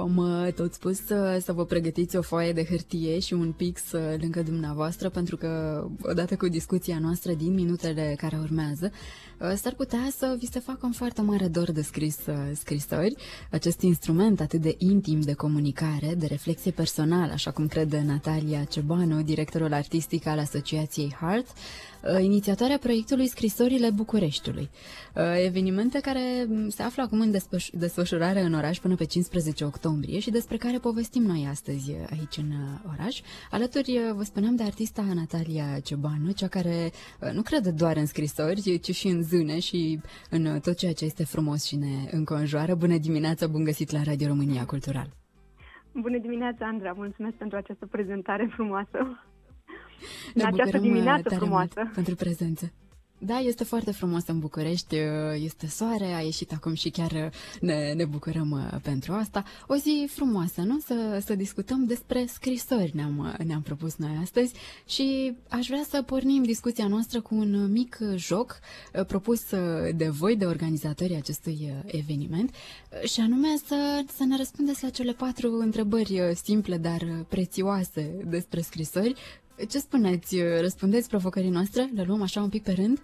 V-am uh, tot spus să, să vă pregătiți o foaie de hârtie și un pix uh, lângă dumneavoastră, pentru că odată cu discuția noastră din minutele care urmează, uh, s-ar putea să vi se facă un foarte mare dor de scris scrisori. Acest instrument atât de intim de comunicare, de reflexie personală, așa cum crede Natalia Cebanu, directorul artistic al Asociației Heart, inițiatoarea proiectului Scrisorile Bucureștiului. Evenimente care se află acum în desfășurare în oraș până pe 15 octombrie octombrie și despre care povestim noi astăzi aici în uh, oraș. Alături, uh, vă spuneam, de artista Natalia Ciobanu, cea care uh, nu crede doar în scrisori, ci și în zâne și în tot ceea ce este frumos și ne înconjoară. Bună dimineața, bun găsit la Radio România Cultural! Bună dimineața, Andra! Mulțumesc pentru această prezentare frumoasă! Ne în această dimineață frumoasă! pentru prezență! Da, este foarte frumos în București, este soare, a ieșit acum și chiar ne, ne bucurăm uh, pentru asta. O zi frumoasă, nu? Să, să discutăm despre scrisori ne-am, uh, ne-am propus noi astăzi și aș vrea să pornim discuția noastră cu un mic joc uh, propus de voi, de organizatorii acestui eveniment și anume să, să ne răspundeți la cele patru întrebări simple, dar prețioase despre scrisori ce spuneți? Răspundeți provocării noastre? Le luăm așa un pic pe rând?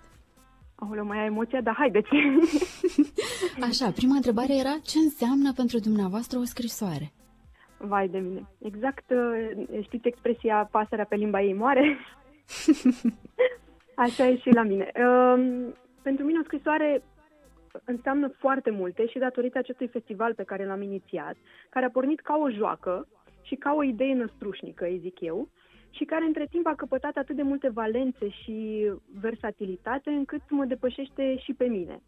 Aoleu, mai ai emoția, dar haideți! Așa, prima întrebare era ce înseamnă pentru dumneavoastră o scrisoare? Vai de mine. Exact, uh, știți expresia pasărea pe limba ei moare? Așa e și la mine. Um, pentru mine o scrisoare înseamnă foarte multe și datorită acestui festival pe care l-am inițiat, care a pornit ca o joacă și ca o idee năstrușnică, îi zic eu, și care între timp a căpătat atât de multe valențe și versatilitate încât mă depășește și pe mine.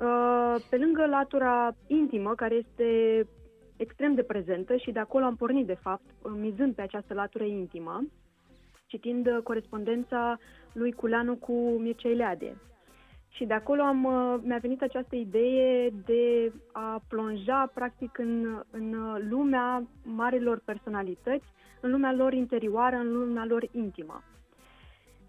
Uh, pe lângă latura intimă, care este extrem de prezentă și de acolo am pornit, de fapt, mizând pe această latură intimă, citind corespondența lui Culeanu cu Mircea Ileade. Și de acolo am, uh, mi-a venit această idee de a plonja, practic, în, în lumea marilor personalități, în lumea lor interioară, în lumea lor intimă.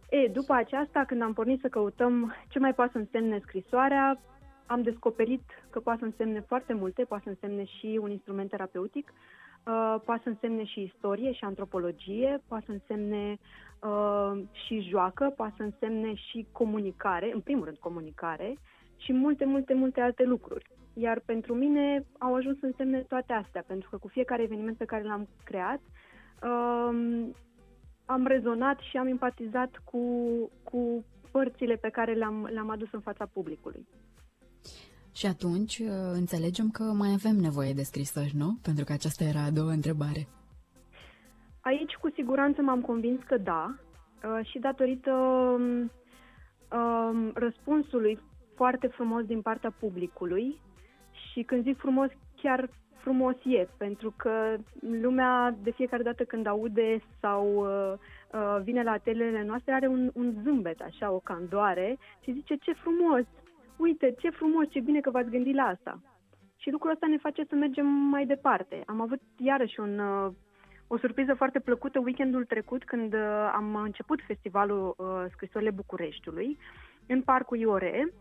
E, după aceasta, când am pornit să căutăm ce mai poate să însemne scrisoarea, am descoperit că poate să însemne foarte multe, poate să însemne și un instrument terapeutic, uh, poate să însemne și istorie și antropologie, poate să însemne uh, și joacă, poate să însemne și comunicare, în primul rând comunicare, și multe, multe, multe alte lucruri. Iar pentru mine au ajuns să însemne toate astea, pentru că cu fiecare eveniment pe care l-am creat, uh, am rezonat și am empatizat cu, cu părțile pe care le-am, le-am adus în fața publicului. Și atunci uh, înțelegem că mai avem nevoie de scrisori, nu? Pentru că aceasta era a doua întrebare. Aici cu siguranță m-am convins că da uh, și datorită um, um, răspunsului foarte frumos din partea publicului și când zic frumos, chiar frumos e, pentru că lumea de fiecare dată când aude sau uh, uh, vine la atelele noastre are un, un zâmbet, așa, o candoare și zice ce frumos, uite, ce frumos, ce bine că v-ați gândit la asta. Și lucrul ăsta ne face să mergem mai departe. Am avut iarăși un, uh, o surpriză foarte plăcută weekendul trecut când uh, am început festivalul uh, Scrisorile Bucureștiului în Parcul Iore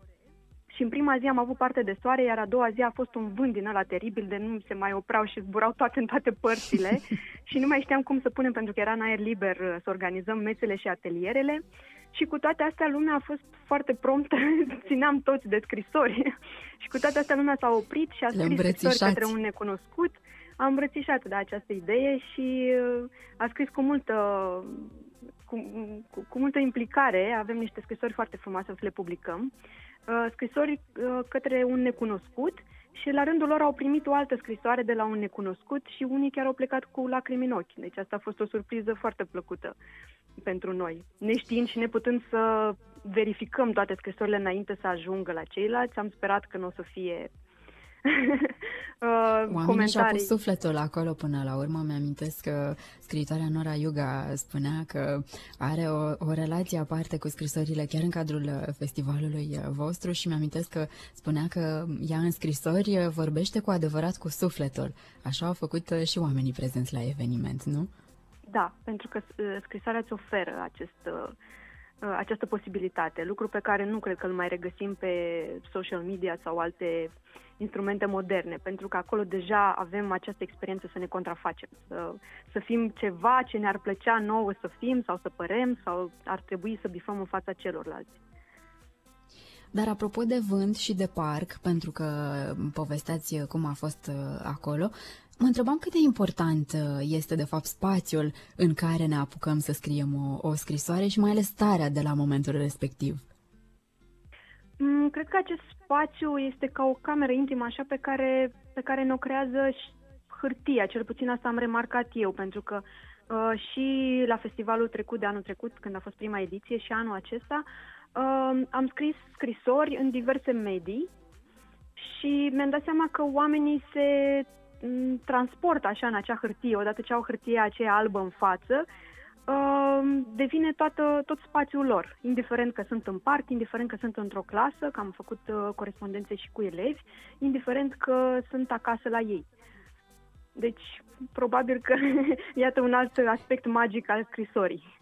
și în prima zi am avut parte de soare, iar a doua zi a fost un vânt din ăla teribil de nu se mai opreau și zburau toate în toate părțile și nu mai știam cum să punem pentru că era în aer liber să organizăm mesele și atelierele. Și cu toate astea lumea a fost foarte promptă, țineam toți de scrisori și cu toate astea lumea s-a oprit și a scris scrisori către un necunoscut. Am îmbrățișat de această idee și uh, a scris cu multă, cu, cu, cu multă implicare. Avem niște scrisori foarte frumoase, o să le publicăm. Uh, scrisori uh, către un necunoscut și la rândul lor au primit o altă scrisoare de la un necunoscut și unii chiar au plecat cu lacrimi în ochi. Deci asta a fost o surpriză foarte plăcută pentru noi. Neștiind și neputând să verificăm toate scrisorile înainte să ajungă la ceilalți, am sperat că nu o să fie Oamenii comentarii. și-au pus sufletul acolo până la urmă. Mi-amintesc că scriitoarea Nora Yuga spunea că are o, o relație aparte cu scrisorile chiar în cadrul uh, festivalului uh, vostru și mi-amintesc că spunea că ea în scrisori uh, vorbește cu adevărat cu sufletul. Așa au făcut și oamenii prezenți la eveniment, nu? Da, pentru că scrisoarea îți oferă acest această posibilitate, lucru pe care nu cred că îl mai regăsim pe social media sau alte instrumente moderne, pentru că acolo deja avem această experiență să ne contrafacem, să, să fim ceva ce ne-ar plăcea nouă să fim sau să părem sau ar trebui să bifăm în fața celorlalți. Dar apropo de vânt și de parc, pentru că povesteați cum a fost uh, acolo, mă întrebam cât de important uh, este de fapt spațiul în care ne apucăm să scriem o, o scrisoare și mai ales starea de la momentul respectiv. Mm, cred că acest spațiu este ca o cameră intimă, așa pe care, pe care ne-o creează și hârtia, cel puțin asta am remarcat eu, pentru că uh, și la festivalul trecut de anul trecut, când a fost prima ediție, și anul acesta, uh, am scris scrisori în diverse medii și mi-am dat seama că oamenii se mm, transportă așa în acea hârtie, odată ce au hârtia aceea albă în față, Ehm, devine toată, tot spațiul lor, indiferent că sunt în parc, indiferent că sunt într-o clasă, că am făcut uh, corespondențe și cu elevi, indiferent că sunt acasă la ei. Deci, probabil că iată un alt aspect magic al scrisorii.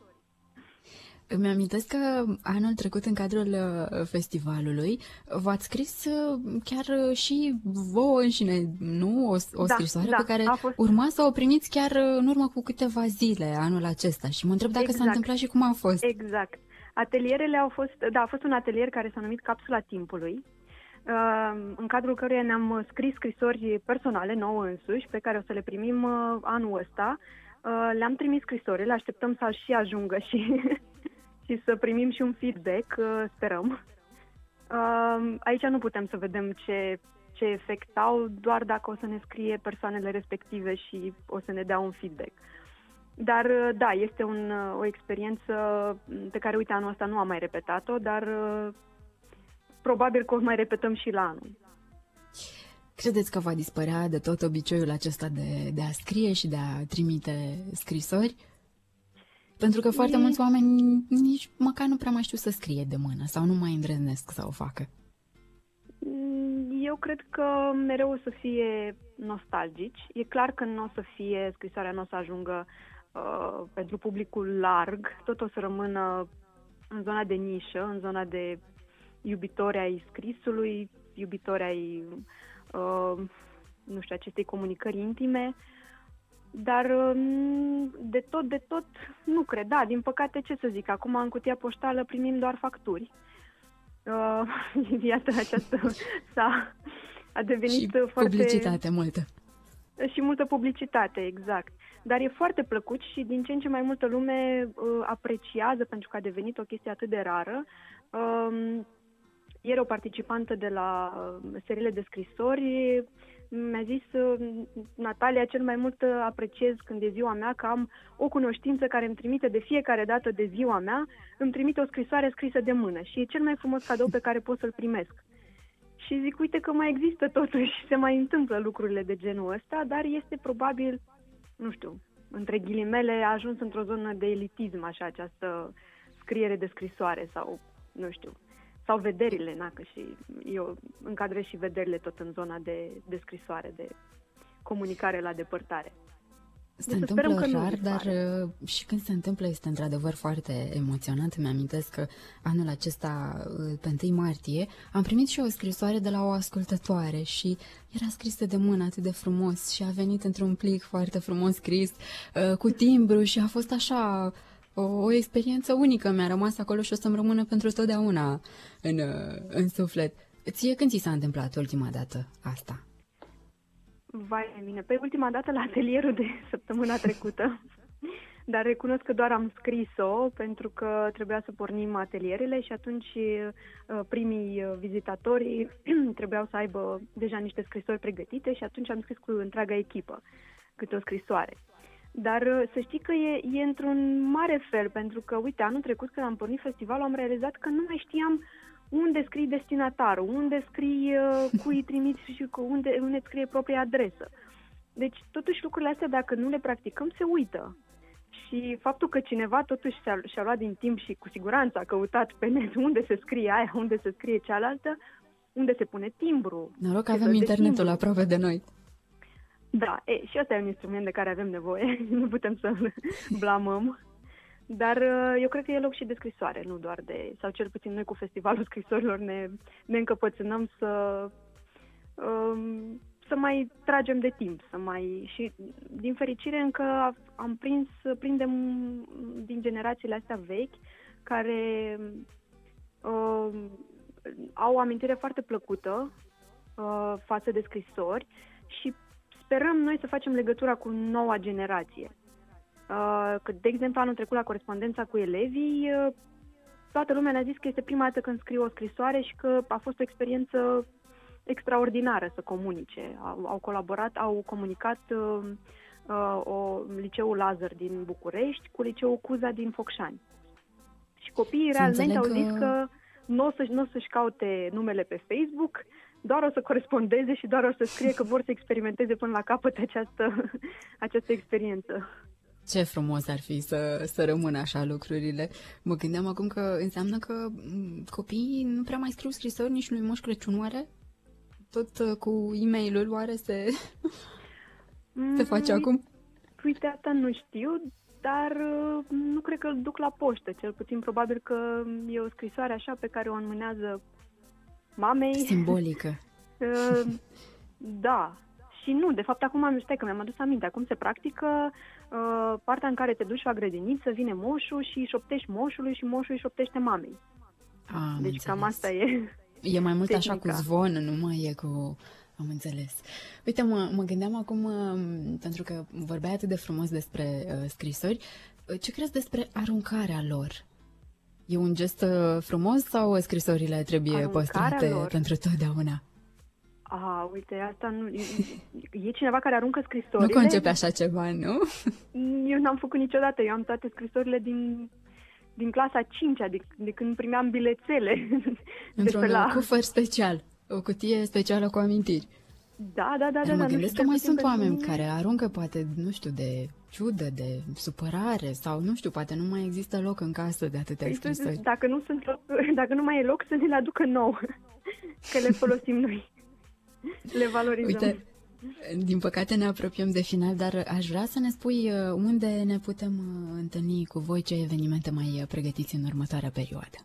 Îmi amintesc că anul trecut, în cadrul uh, festivalului, v-ați scris uh, chiar uh, și vouă înșine, nu? O, o da, scrisoare da, pe care fost... urma să o primiți chiar în urmă cu câteva zile anul acesta. Și mă întreb dacă exact. s-a întâmplat și cum a fost. Exact. Atelierele au fost, da, a fost un atelier care s-a numit Capsula Timpului, în cadrul căruia ne-am scris scrisori personale, nouă însuși, pe care o să le primim anul ăsta. Le-am trimis scrisorile, așteptăm să și ajungă și și să primim și un feedback, uh, sperăm. Uh, aici nu putem să vedem ce, ce efect au, doar dacă o să ne scrie persoanele respective și o să ne dea un feedback. Dar uh, da, este un, o experiență pe care, uite, anul ăsta nu am mai repetat-o, dar probabil că o mai repetăm și la anul. Credeți că va dispărea de tot obiceiul acesta de, de a scrie și de a trimite scrisori? Pentru că foarte mulți oameni nici măcar nu prea mai știu să scrie de mână sau nu mai îndrăznesc să o facă. Mm, eu cred că mereu o să fie nostalgici. E clar că nu o să fie, scrisoarea nu o să ajungă uh, pentru publicul larg, tot o să rămână în zona de nișă, în zona de iubitori ai scrisului, iubitori ai, uh, nu știu, acestei comunicări intime. Uh, dar um, de tot, de tot, nu cred. Da, din păcate, ce să zic, acum în cutia poștală primim doar facturi. Uh, iată, aceasta s-a, a devenit și foarte... publicitate multă. Și multă publicitate, exact. Dar e foarte plăcut și din ce în ce mai multă lume uh, apreciază, pentru că a devenit o chestie atât de rară. Uh, ieri o participantă de la uh, seriile de scrisori mi-a zis Natalia, cel mai mult uh, apreciez când e ziua mea că am o cunoștință care îmi trimite de fiecare dată de ziua mea, îmi trimite o scrisoare scrisă de mână și e cel mai frumos cadou pe care pot să-l primesc. Și zic, uite că mai există totuși, se mai întâmplă lucrurile de genul ăsta, dar este probabil, nu știu, între ghilimele a ajuns într-o zonă de elitism, așa, această scriere de scrisoare sau, nu știu, sau vederile, na, că și eu încadrez și vederile tot în zona de, de scrisoare, de comunicare la depărtare. Se deci întâmplă rar, dar uh, și când se întâmplă este într-adevăr foarte emoționant. Mi-amintesc că anul acesta, uh, pe 1 martie, am primit și o scrisoare de la o ascultătoare și era scrisă de mână atât de frumos și a venit într-un plic foarte frumos scris, uh, cu timbru și a fost așa o, o experiență unică mi-a rămas acolo și o să-mi rămână pentru totdeauna în, în suflet. Ție când ți s-a întâmplat ultima dată asta? Vai de mine, pe ultima dată la atelierul de săptămâna trecută, dar recunosc că doar am scris-o pentru că trebuia să pornim atelierele și atunci uh, primii vizitatori trebuiau să aibă deja niște scrisori pregătite și atunci am scris cu întreaga echipă câte o scrisoare. Dar uh, să știi că e, e într-un mare fel, pentru că, uite, anul trecut când am pornit festivalul am realizat că nu mai știam unde scrii destinatarul, unde scrii uh, cui trimiți și cu unde, unde scrie propria adresă. Deci, totuși, lucrurile astea, dacă nu le practicăm, se uită. Și faptul că cineva totuși și-a, și-a luat din timp și cu siguranță a căutat pe net unde se scrie aia, unde se scrie cealaltă, unde se pune timbru. Noroc că avem internetul timbru. aproape de noi. Da, e, și ăsta e un instrument de care avem nevoie, nu putem să-l blamăm. Dar uh, eu cred că e loc și de scrisoare, nu doar de... Sau cel puțin noi cu Festivalul Scrisorilor ne, ne încăpățânăm să... Um, să mai tragem de timp, să mai... Și, din fericire, încă am prins, prindem din generațiile astea vechi, care uh, au o amintire foarte plăcută uh, față de scrisori și sperăm noi să facem legătura cu noua generație. Uh, că, de exemplu, anul trecut la corespondența cu elevii, uh, toată lumea ne-a zis că este prima dată când scriu o scrisoare și că a fost o experiență extraordinară să comunice. Au, au colaborat, au comunicat uh, uh, o liceul Lazar din București cu liceul Cuza din Focșani. Și copiii realmente au zis că, că nu o, să, n-o să-și caute numele pe Facebook, doar o să corespondeze și doar o să scrie că vor să experimenteze până la capăt această, această experiență. Ce frumos ar fi să, să rămână așa lucrurile. Mă gândeam acum că înseamnă că copiii nu prea mai scriu scrisori nici lui Moș Crăciun, oare? Tot uh, cu e mail oare se, se face mm, acum? Uite, asta nu știu, dar uh, nu cred că îl duc la poștă. Cel puțin probabil că e o scrisoare așa pe care o înmânează mamei. Simbolică. Uh, da. Și nu, de fapt acum am stai că mi-am adus aminte, acum se practică uh, partea în care te duci la grădiniță, vine moșul și șoptești moșului și moșul îi șoptește mamei. A, deci înțeles. cam asta e. E mai mult tehnica. așa cu zvon, nu mai e cu... Am înțeles. Uite, mă, mă gândeam acum, um, pentru că vorbeai atât de frumos despre uh, scrisori, uh, ce crezi despre aruncarea lor? E un gest uh, frumos sau scrisorile trebuie aruncarea păstrate lor? pentru totdeauna? A, uite, asta nu... E cineva care aruncă scrisorile? Nu concepe așa ceva, nu? Eu n-am făcut niciodată. Eu am toate scrisorile din, din clasa 5 de, de când primeam bilețele. Într-un la... cufăr special. O cutie specială cu amintiri. Da, da, da. da mă da, gândesc că mai sunt oameni mine. care aruncă poate, nu știu, de ciudă, de supărare sau, nu știu, poate nu mai există loc în casă de atâtea păi, scrisori. Dacă nu, sunt loc, dacă nu mai e loc, să ne le aducă nou, că le folosim noi. Le valorizăm. Uite, din păcate ne apropiem de final, dar aș vrea să ne spui uh, unde ne putem uh, întâlni cu voi, ce evenimente mai uh, pregătiți în următoarea perioadă.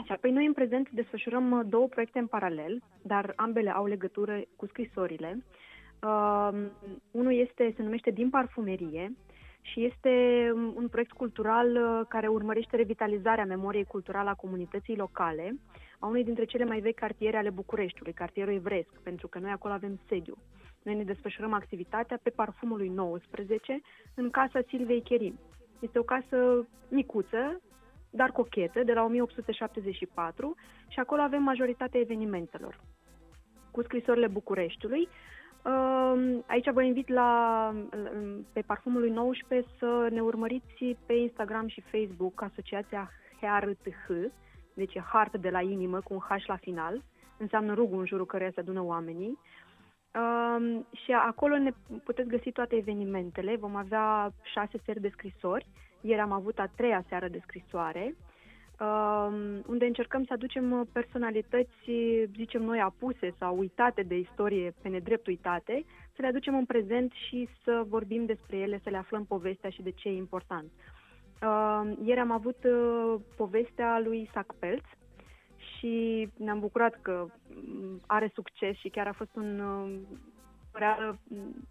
Așa, păi noi în prezent desfășurăm două proiecte în paralel, dar ambele au legătură cu scrisorile. Uh, unul este, se numește Din Parfumerie și este un proiect cultural care urmărește revitalizarea memoriei culturale a comunității locale, a unei dintre cele mai vechi cartiere ale Bucureștiului, cartierul evresc, pentru că noi acolo avem sediu. Noi ne desfășurăm activitatea pe parfumul lui 19 în casa Silviei Cherim. Este o casă micuță, dar cochetă, de la 1874 și acolo avem majoritatea evenimentelor. Cu scrisorile Bucureștiului, um, Aici vă invit la, pe Parfumul lui 19 să ne urmăriți pe Instagram și Facebook Asociația HRTH, deci e hart de la inimă cu un H la final, înseamnă rugul în jurul căreia se adună oamenii. Um, și acolo ne puteți găsi toate evenimentele. Vom avea șase seri de scrisori. Ieri am avut a treia seară de scrisoare, um, unde încercăm să aducem personalități, zicem noi, apuse sau uitate de istorie, pe nedrept uitate, să le aducem în prezent și să vorbim despre ele, să le aflăm povestea și de ce e important. Uh, ieri am avut uh, povestea lui Sac Pelț și ne-am bucurat că mm, are succes și chiar a fost un uh, reală mm,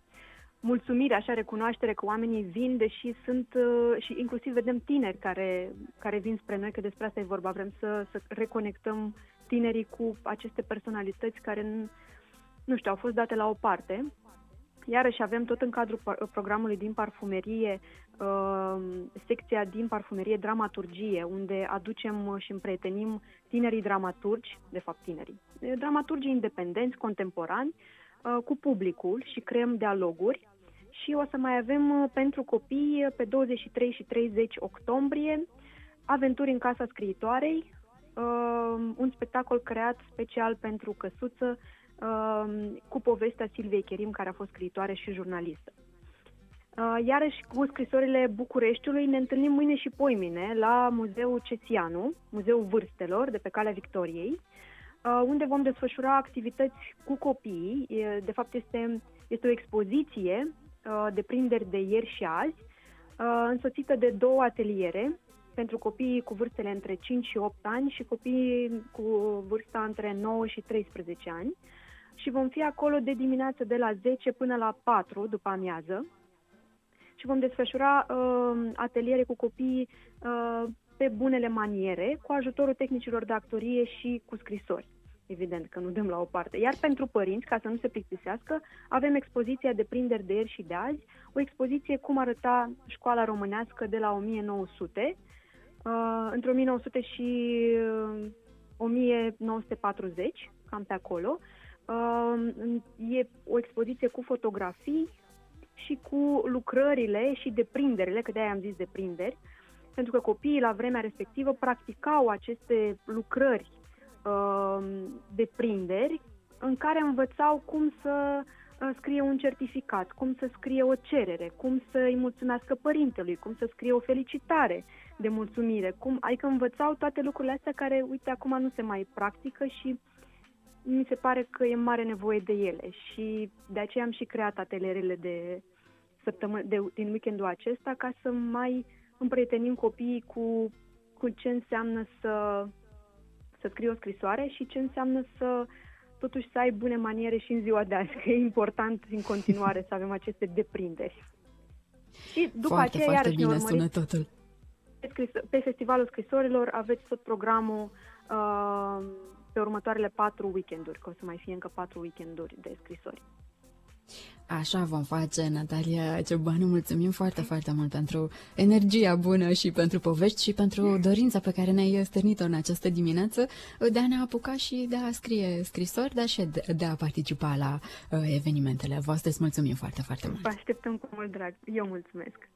mulțumire, așa, recunoaștere că oamenii vin, deși sunt, uh, și inclusiv vedem tineri care, care vin spre noi, că despre asta e vorba, vrem să, să reconectăm tinerii cu aceste personalități care, nu știu, au fost date la o parte. Iarăși avem tot în cadrul programului din parfumerie uh, secția din parfumerie dramaturgie, unde aducem și împrietenim tinerii dramaturgi, de fapt tinerii, dramaturgii independenți, contemporani, uh, cu publicul și creăm dialoguri. Și o să mai avem uh, pentru copii pe 23 și 30 octombrie aventuri în Casa Scriitoarei, uh, un spectacol creat special pentru căsuță uh, cu povestea Silviei Cherim, care a fost scriitoare și jurnalistă. Uh, iarăși cu scrisorile Bucureștiului ne întâlnim mâine și poimine la Muzeul Cețianu, Muzeul Vârstelor de pe Calea Victoriei, uh, unde vom desfășura activități cu copiii. De fapt, este, este o expoziție uh, de prinderi de ieri și azi, însoțită de două ateliere pentru copiii cu vârstele între 5 și 8 ani și copiii cu vârsta între 9 și 13 ani. Și vom fi acolo de dimineață de la 10 până la 4 după amiază și vom desfășura uh, ateliere cu copii uh, pe bunele maniere, cu ajutorul tehnicilor de actorie și cu scrisori. Evident că nu dăm la o parte. Iar pentru părinți, ca să nu se plictisească, avem expoziția de prinderi de ieri și de azi, o expoziție cum arăta școala românească de la 1900, uh, între 1900 și uh, 1940, cam pe acolo. Uh, e o expoziție cu fotografii, și cu lucrările și deprinderile, că de-aia am zis deprinderi, pentru că copiii la vremea respectivă practicau aceste lucrări uh, deprinderi în care învățau cum să uh, scrie un certificat, cum să scrie o cerere, cum să îi mulțumească părintelui, cum să scrie o felicitare de mulțumire, cum, adică învățau toate lucrurile astea care, uite, acum nu se mai practică și mi se pare că e mare nevoie de ele. Și de aceea am și creat atelierele de săptămână, de, din weekendul acesta ca să mai împrietenim copiii cu, cu ce înseamnă să, să scrie o scrisoare și ce înseamnă să totuși să ai bune maniere și în ziua de azi, că e important în continuare să avem aceste deprinderi. Și după foarte, aceea, foarte bine sună totul. Pe Festivalul Scrisorilor aveți tot programul uh, pe următoarele patru weekenduri, că o să mai fie încă patru weekenduri de scrisori. Așa vom face, Natalia Ciobanu. Mulțumim foarte, foarte mult pentru energia bună și pentru povești și pentru dorința pe care ne-ai stârnit-o în această dimineață de a ne apuca și de a scrie scrisori, dar și de, de a participa la uh, evenimentele voastre. Îți mulțumim foarte, foarte mult. Vă așteptăm cu mult drag. Eu mulțumesc.